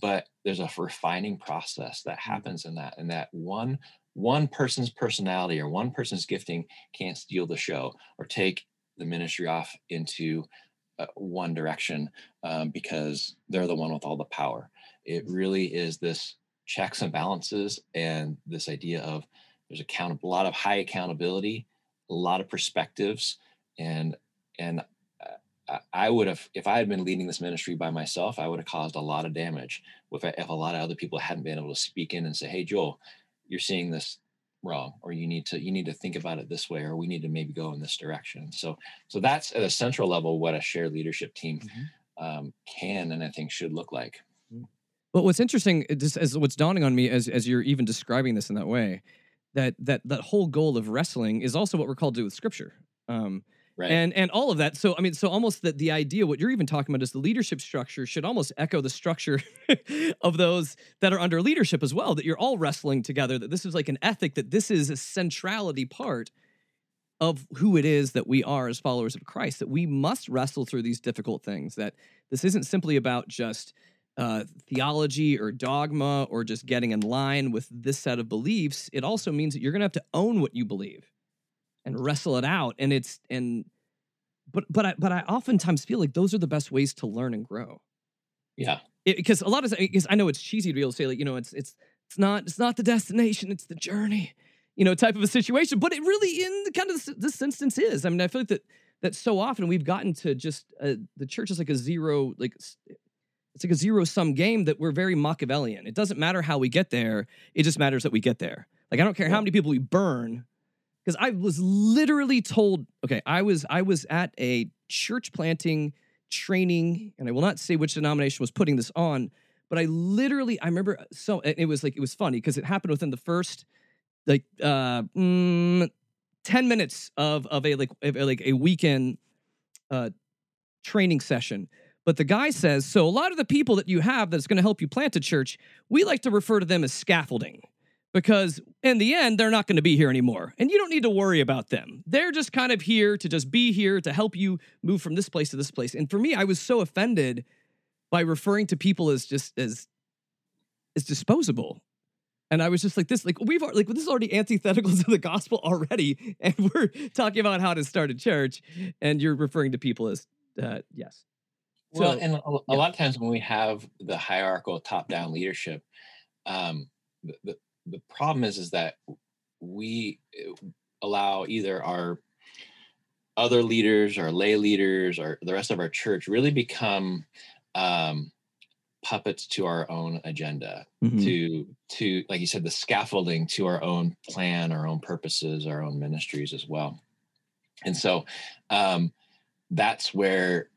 but there's a refining process that mm. happens in that and that one one person's personality or one person's gifting can't steal the show or take the ministry off into uh, one direction um, because they're the one with all the power. It really is this checks and balances and this idea of there's account a lot of high accountability, a lot of perspectives, and and uh, I would have if I had been leading this ministry by myself, I would have caused a lot of damage if, if a lot of other people hadn't been able to speak in and say, "Hey, Joel, you're seeing this wrong or you need to you need to think about it this way or we need to maybe go in this direction so so that's at a central level what a shared leadership team mm-hmm. um, can and i think should look like mm. but what's interesting just as what's dawning on me as as you're even describing this in that way that that that whole goal of wrestling is also what we're called to do with scripture um, Right. And and all of that. So I mean, so almost that the idea, what you're even talking about is the leadership structure should almost echo the structure (laughs) of those that are under leadership as well. That you're all wrestling together. That this is like an ethic. That this is a centrality part of who it is that we are as followers of Christ. That we must wrestle through these difficult things. That this isn't simply about just uh, theology or dogma or just getting in line with this set of beliefs. It also means that you're going to have to own what you believe and wrestle it out and it's and but but I but I oftentimes feel like those are the best ways to learn and grow. Yeah. Because a lot of because I know it's cheesy to be able to say like you know it's it's it's not it's not the destination it's the journey you know type of a situation but it really in kind of this, this instance is I mean I feel like that that so often we've gotten to just uh, the church is like a zero like it's like a zero sum game that we're very Machiavellian. It doesn't matter how we get there; it just matters that we get there. Like I don't care how many people we burn because I was literally told, okay, I was I was at a church planting training, and I will not say which denomination was putting this on, but I literally I remember uh, so it was like it was funny because it happened within the first like uh mm, 10 minutes of of a like of, like a weekend uh training session. But the guy says so a lot of the people that you have that's going to help you plant a church we like to refer to them as scaffolding because in the end, they're not going to be here anymore. And you don't need to worry about them. They're just kind of here to just be here to help you move from this place to this place. And for me, I was so offended by referring to people as just as as disposable. And I was just like, this, like, we've like this is already antithetical (laughs) to the gospel already. And we're talking about how to start a church, and you're referring to people as uh, yes. Well, so, and a, a yeah. lot of times when we have the hierarchical top-down leadership, um, the, the the problem is is that we uh, allow either our other leaders our lay leaders or the rest of our church really become um, puppets to our own agenda Mhm. to to like you said the scaffolding to our own plan our own purposes our own ministries as well and so um that's where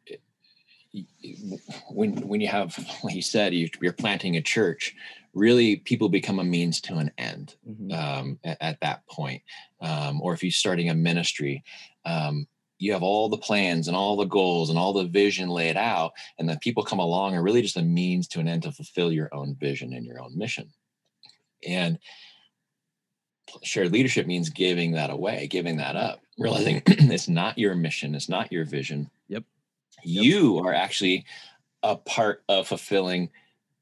when when you have like you said you, you're planting a church really people become a means to an end Mhm. um, at, at that point. Um, or if you're starting a ministry, um, you have all the plans and all the goals and all the vision laid out, and then people come along are really just a means to an end to fulfill your own vision and your own mission. And shared leadership means giving that away, giving that up, realizing (clears throat) it's not your mission, it's not your vision. Yep. Yep. You are actually a part of fulfilling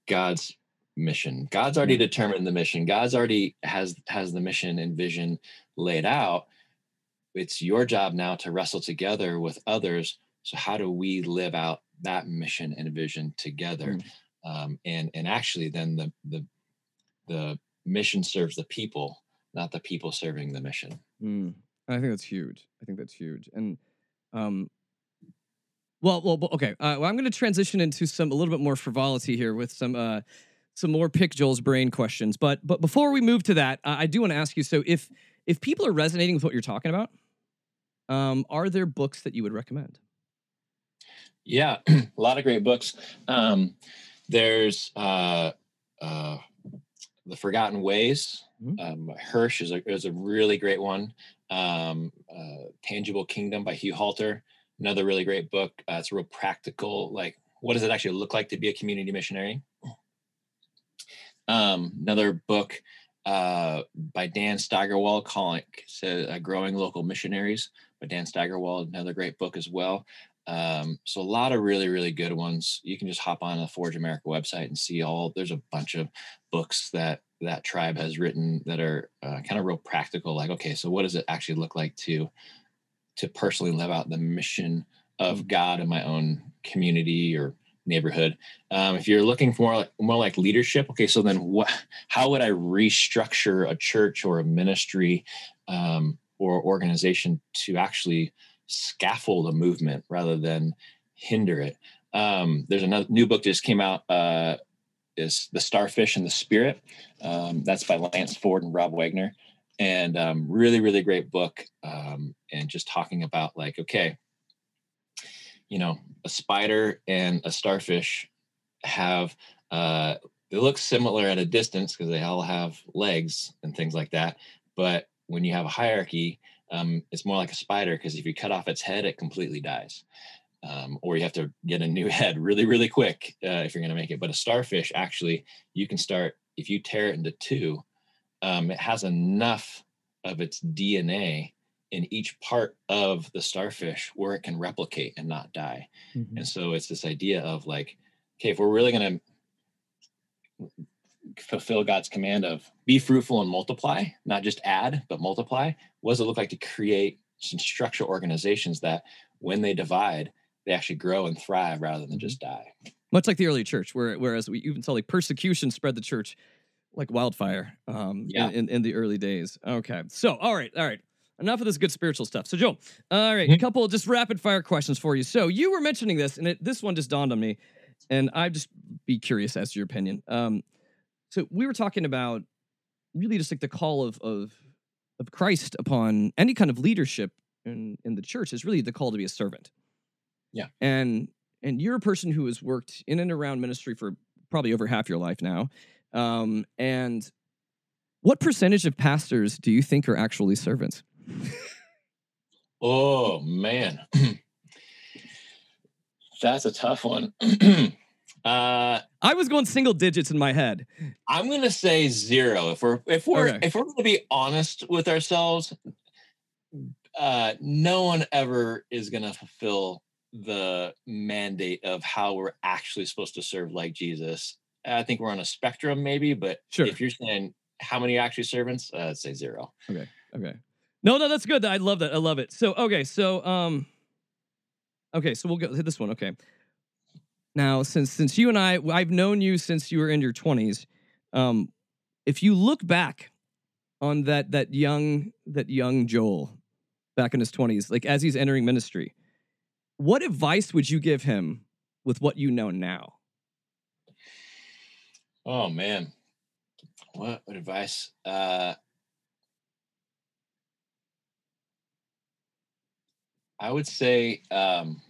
God's mission. God's already determined the mission. God's already has has the mission and vision laid out. It's your job now to wrestle together with others. So how do we live out that mission and vision together? Um, and and actually, then the the the mission serves the people, not the people serving the mission. Mm. I think that's huge. I think that's huge. And um well, well, okay. Uh, well, I'm going to transition into some a little bit more frivolity here with some uh some more pick Joel's brain questions. But but before we move to that, uh, I do want to ask you so if if people are resonating with what you're talking about, um are there books that you would recommend? Yeah, (clears throat) a lot of great books. Um, there's uh, uh, The Forgotten Ways. Mhm. Um, Hirsch is a, is a really great one. Um, uh, Tangible Kingdom by Hugh Halter, another really great book. Uh, it's real practical. Like, what does it actually look like to be a community missionary? Um, another book uh, by Dan Steigerwald calling so, uh, Growing Local Missionaries by Dan Steigerwald, another great book as well. Um, so a lot of really, really good ones. You can just hop on the Forge America website and see all. There's a bunch of books that that tribe has written that are uh, kind of real practical. Like, okay, so what does it actually look like to to personally live out the mission of God in my own community or neighborhood? Um, if you're looking for more like, more like leadership, okay, so then what? How would I restructure a church or a ministry um, or organization to actually scaffold a movement rather than hinder it. Um, there's another new book that just came out. Uh, is the Starfish and the Spirit? Um, that's by Lance Ford and Rob Wagner, and um, really, really great book. Um, and just talking about like, okay, you know, a spider and a starfish have uh, they look similar at a distance because they all have legs and things like that. But when you have a hierarchy, um, it's more like a spider because if you cut off its head, it completely dies. Um, or you have to get a new (laughs) head really, really quick uh, if you're going to make it. But a starfish, actually, you can start if you tear it into two. Um, it has enough of its DNA in each part of the starfish where it can replicate and not die. And so it's this idea of like, okay, if we're really going to fulfill God's command of be fruitful and multiply, not just add, but multiply, what does it look like to create some structural organizations that when they divide, they actually grow and thrive rather than just die? Much like the early church, where whereas we even saw like persecution spread the church like wildfire um, Yeah. in, in, in the early days. Okay. So, all right, all right. Enough of this good spiritual stuff. So, Joel, all right, a Mhm. couple of just rapid fire questions for you. So, you were mentioning this, and it, this one just dawned on me, and I'd just be curious as to your opinion. Um, so, we were talking about really just like the call of of of Christ upon any kind of leadership in in the church is really the call to be a servant. Yeah. And and you're a person who has worked in and around ministry for probably over half your life now. Um, and what percentage of pastors do you think are actually servants? (laughs) Oh man, (clears throat) that's a tough one. (clears throat) uh, I was going single digits in my head. I'm gonna say zero. If we're if we're Okay. if we're gonna be honest with ourselves, uh, no one ever is gonna fulfill the mandate of how we're actually supposed to serve like Jesus. I think we're on a spectrum, maybe, but Sure. if you're saying how many actually servants, uh, I'd say zero. Okay. Okay. No, no, that's good. I love that. I love it. So, okay, so um okay, so we'll go hit this one. Okay. Now, since since you and I I've known you since you were in your 20s, um if you look back on that that young that young Joel back in his 20s, like as he's entering ministry, what advice would you give him with what you know now? Oh man, what, advice? Uh, I would say um,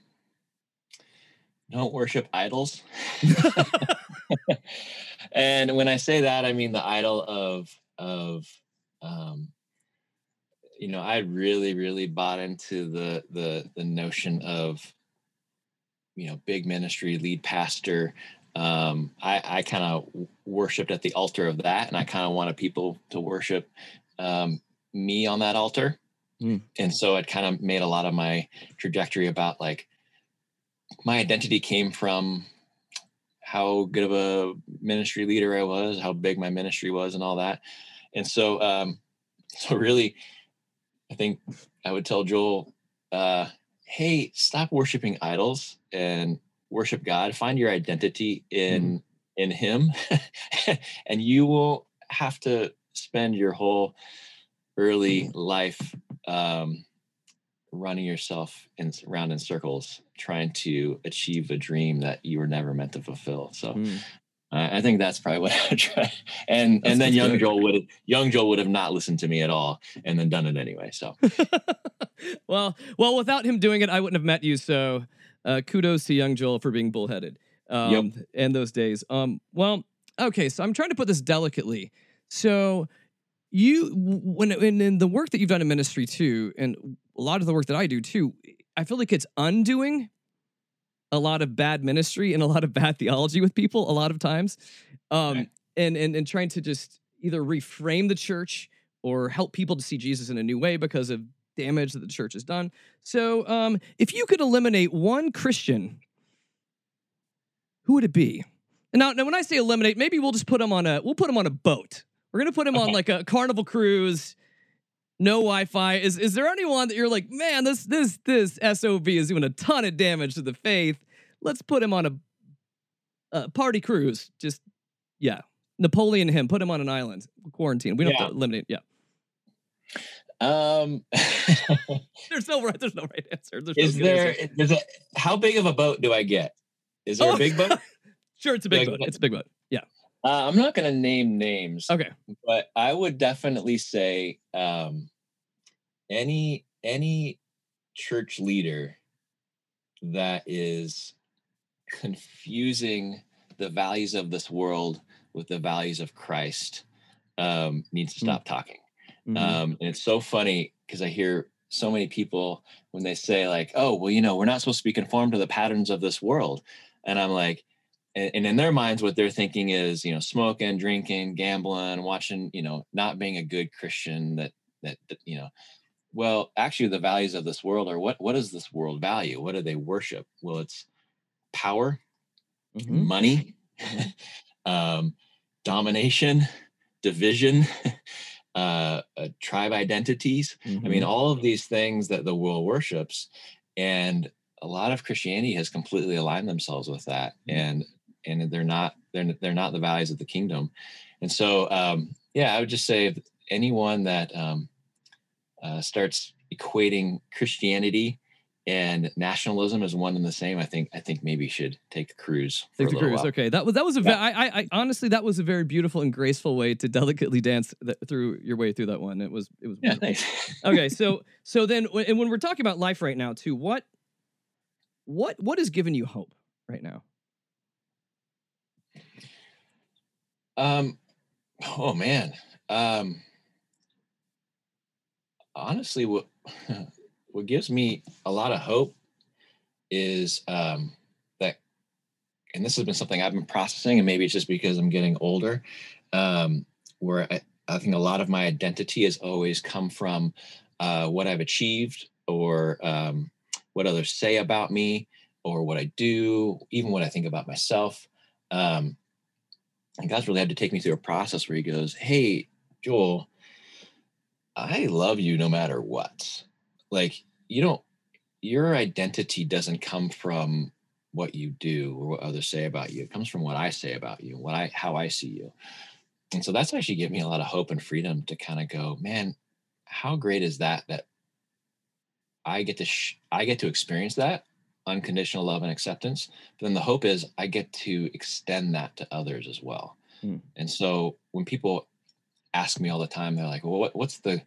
don't worship idols. (laughs) and when I say that, I mean the idol of of um, you know, I really, really bought into the the the notion of you know big ministry, lead pastor. Um, I I kind of worshipped at the altar of that, and I kind of wanted people to worship um, me on that altar. Mm. And so it kind of made a lot of my trajectory about like my identity came from how good of a ministry leader I was, how big my ministry was, and all that. And so, um, (laughs) so really, I think I would tell Joel, uh, "Hey, stop worshiping idols and worship God. Find your identity in mm. in Him, (laughs) and you will have to spend your whole early life um, running yourself in, around in circles, trying to achieve a dream that you were never meant to fulfill. So mm. uh, I think that's probably what (laughs) I would try. And that's and then young good. Joel would have young Joel would have not listened to me at all and then done it anyway. So (laughs) well, well, without him doing it, I wouldn't have met you. So uh, kudos to young Joel for being bullheaded. Um, yep. and those days. Um, well, okay, so I'm trying to put this delicately. So you when in, in the work that you've done in ministry too and a lot of the work that i do too i feel like it's undoing a lot of bad ministry and a lot of bad theology with people a lot of times um right. and, and and trying to just either reframe the church or help people to see jesus in a new way because of damage that the church has done so um if you could eliminate one christian who would it be and now, now when i say eliminate maybe we'll just put them on a we'll put them on a boat we're gonna put him okay. on like a carnival cruise, no Wi-Fi. Is is there anyone that you're like, man, this this this SOB is doing a ton of damage to the faith. Let's put him on a, a party cruise. Just yeah, Napoleon him. Put him on an island, quarantine. We don't yeah. have to eliminate. Yeah. Um, (laughs) there's no right. There's no right answer. There's is no there? Answer. Is it? How big of a boat do I get? Is there oh. a big boat? (laughs) sure, it's a big boat. It's a big boat. Yeah. Uh, I'm not going to name names. Okay. But I would definitely say um, any any church leader that is confusing the values of this world with the values of Christ um, needs to hmm. stop mm-hmm. talking. Mm-hmm. Um, and it's so funny because I hear so many people when they say like, "Oh, well, you know, we're not supposed to be conformed to the patterns of this world," and I'm like, and, and in their minds what they're thinking is you know smoking drinking gambling watching you know not being a good christian that that, that you know well actually the values of this world are what what does this world value what do they worship well it's power mm-hmm. money mm-hmm. (laughs) um, domination division (laughs) uh, uh, tribe identities mm-hmm. i mean mm-hmm. all of these things that the world worships and a lot of christianity has completely aligned themselves with that mm-hmm. and and they're not they're they're not the values of the kingdom. And so, um, yeah, I would just say anyone that um, uh, starts equating Christianity and nationalism is one and the same, I think I think maybe should take the cruise. Take the cruise. While. Okay, that was that was a yeah. I, I honestly that was a very beautiful and graceful way to delicately dance th- through your way through that one. It was it was yeah, thanks. (laughs) okay, so (laughs) so then and when we're talking about life right now too, what what what has given you hope right now? Um, oh man. Um, honestly, what (laughs) what gives me a lot of hope is um, that, and this has been something I've been processing, and maybe it's just because I'm getting older, um, where I, I think a lot of my identity has always come from uh, what I've achieved or um, what others say about me or what I do, even what I think about myself. Um, and God's really had to take me through a process where He goes, "Hey, Joel, I love you no matter what. Like you don't, your identity doesn't come from what you do or what others say about you. It comes from what I say about you, what I how I see you." And so that's actually given me a lot of hope and freedom to kind of go, man, how great is that that I get to sh- I get to experience that unconditional love and acceptance. But then the hope is I get to extend that to others as well. Hmm. And so when people ask me all the time, they're like, "Well, what, what's the the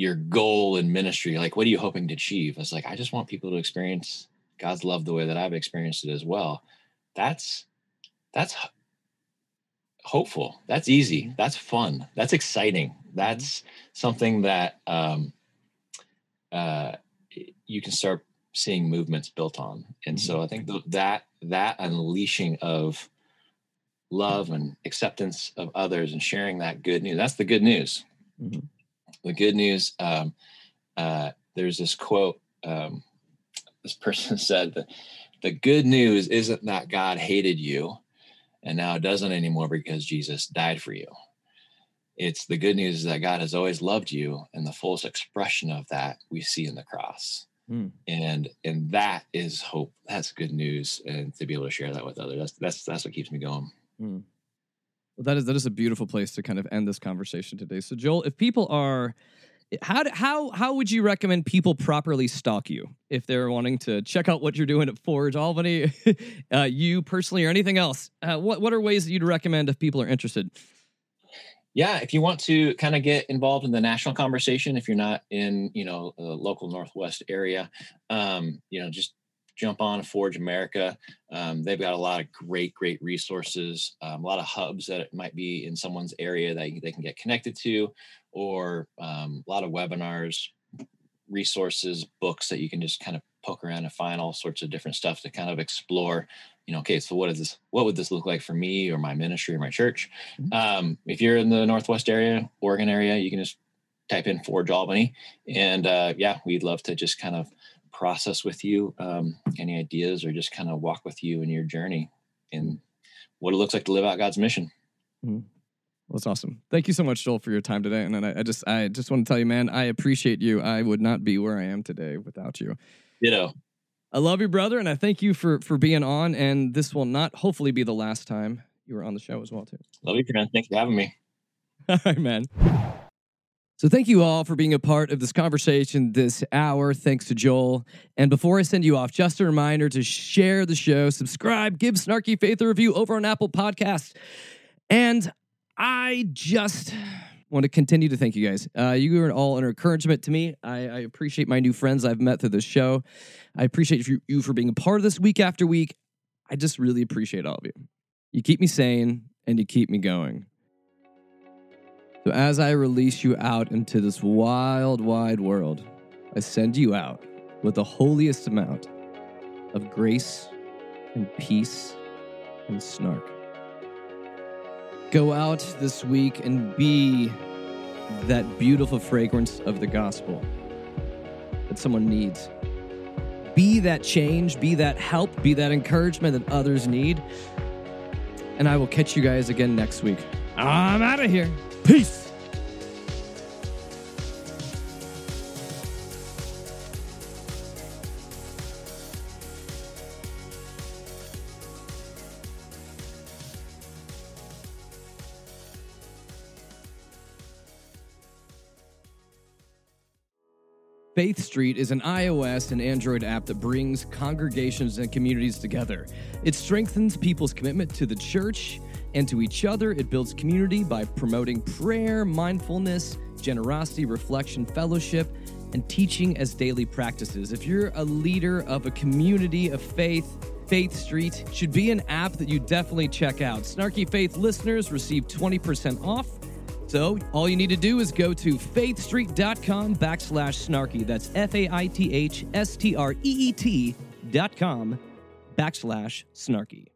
your goal in ministry? Like, what are you hoping to achieve?" I was like, "I just want people to experience God's love the way that I've experienced it as well." That's that's hopeful. That's easy. That's fun. That's exciting. That's something that um, uh, you can start seeing movements built on. And so I think th- that that unleashing of love and acceptance of others and sharing that good news. That's the good news. Mhm. The good news. Um, uh, there's this quote. Um, this person (laughs) said that the good news isn't that God hated you and now it doesn't anymore because Jesus died for you. It's the good news is that God has always loved you, and the fullest expression of that we see in the cross. Hmm. And and that is hope. That's good news, and to be able to share that with others, that's that's that's what keeps me going. Mm. Well, that is that is a beautiful place to kind of end this conversation today. So, Joel, if people are, how do, how how would you recommend people properly stalk you if they're wanting to check out what you're doing at Forge Albany, (laughs) uh, you personally, or anything else? Uh, what what are ways that you'd recommend if people are interested? yeah if you want to kind of get involved in the national conversation if you're not in you know the local northwest area um, you know just jump on forge america. Um, they've got a lot of great great resources um, a lot of hubs that might be in someone's area that they can get connected to or um, a lot of webinars resources books that you can just kind of poke around and find all sorts of different stuff to kind of explore. You know okay so what is this what would this look like for me or my ministry or my church? Mhm. um, if you're in the northwest area oregon area you can just type in forge albany and uh, yeah we'd love to just kind of process with you um, any ideas or just kind of walk with you in your journey and what it looks like to live out god's mission Well, that's awesome. Thank you so much, Joel, for your time today. And then I, I just I just want to tell you, man, I appreciate you. I would not be where I am today without you. you know I love you, brother, and I thank you for for being on. And this will not hopefully be the last time you were on the show as well, too. love you friend thanks for having me (laughs) All right, man. So thank you all for being a part of this conversation this hour. Thanks to Joel. And before I send you off, just a reminder to share the show, subscribe, give Snarky Faith a review over on Apple Podcasts. And I just want to continue to thank you guys. Uh, you are all an encouragement to me. I, I appreciate my new friends I've met through this show. I appreciate you, you for being a part of this week after week. I just really appreciate all of you. You keep me sane and you keep me going. So, as I release you out into this wild, wide world, I send you out with the holiest amount of grace and peace and snark. Go out this week and be that beautiful fragrance of the gospel that someone needs. Be that change, be that help, be that encouragement that others need. And I will catch you guys again next week. I'm out of here. Peace. Faith Street is an iOS and Android app that brings congregations and communities together. It strengthens people's commitment to the church and to each other. It builds community by promoting prayer, mindfulness, generosity, reflection, fellowship, and teaching as daily practices. If you're a leader of a community of faith, Faith Street should be an app that you definitely check out. Snarky Faith listeners receive 20% off. So all you need to do is go to faithstreet.com backslash snarky. That's F A I T H S T R E E T dot com backslash snarky.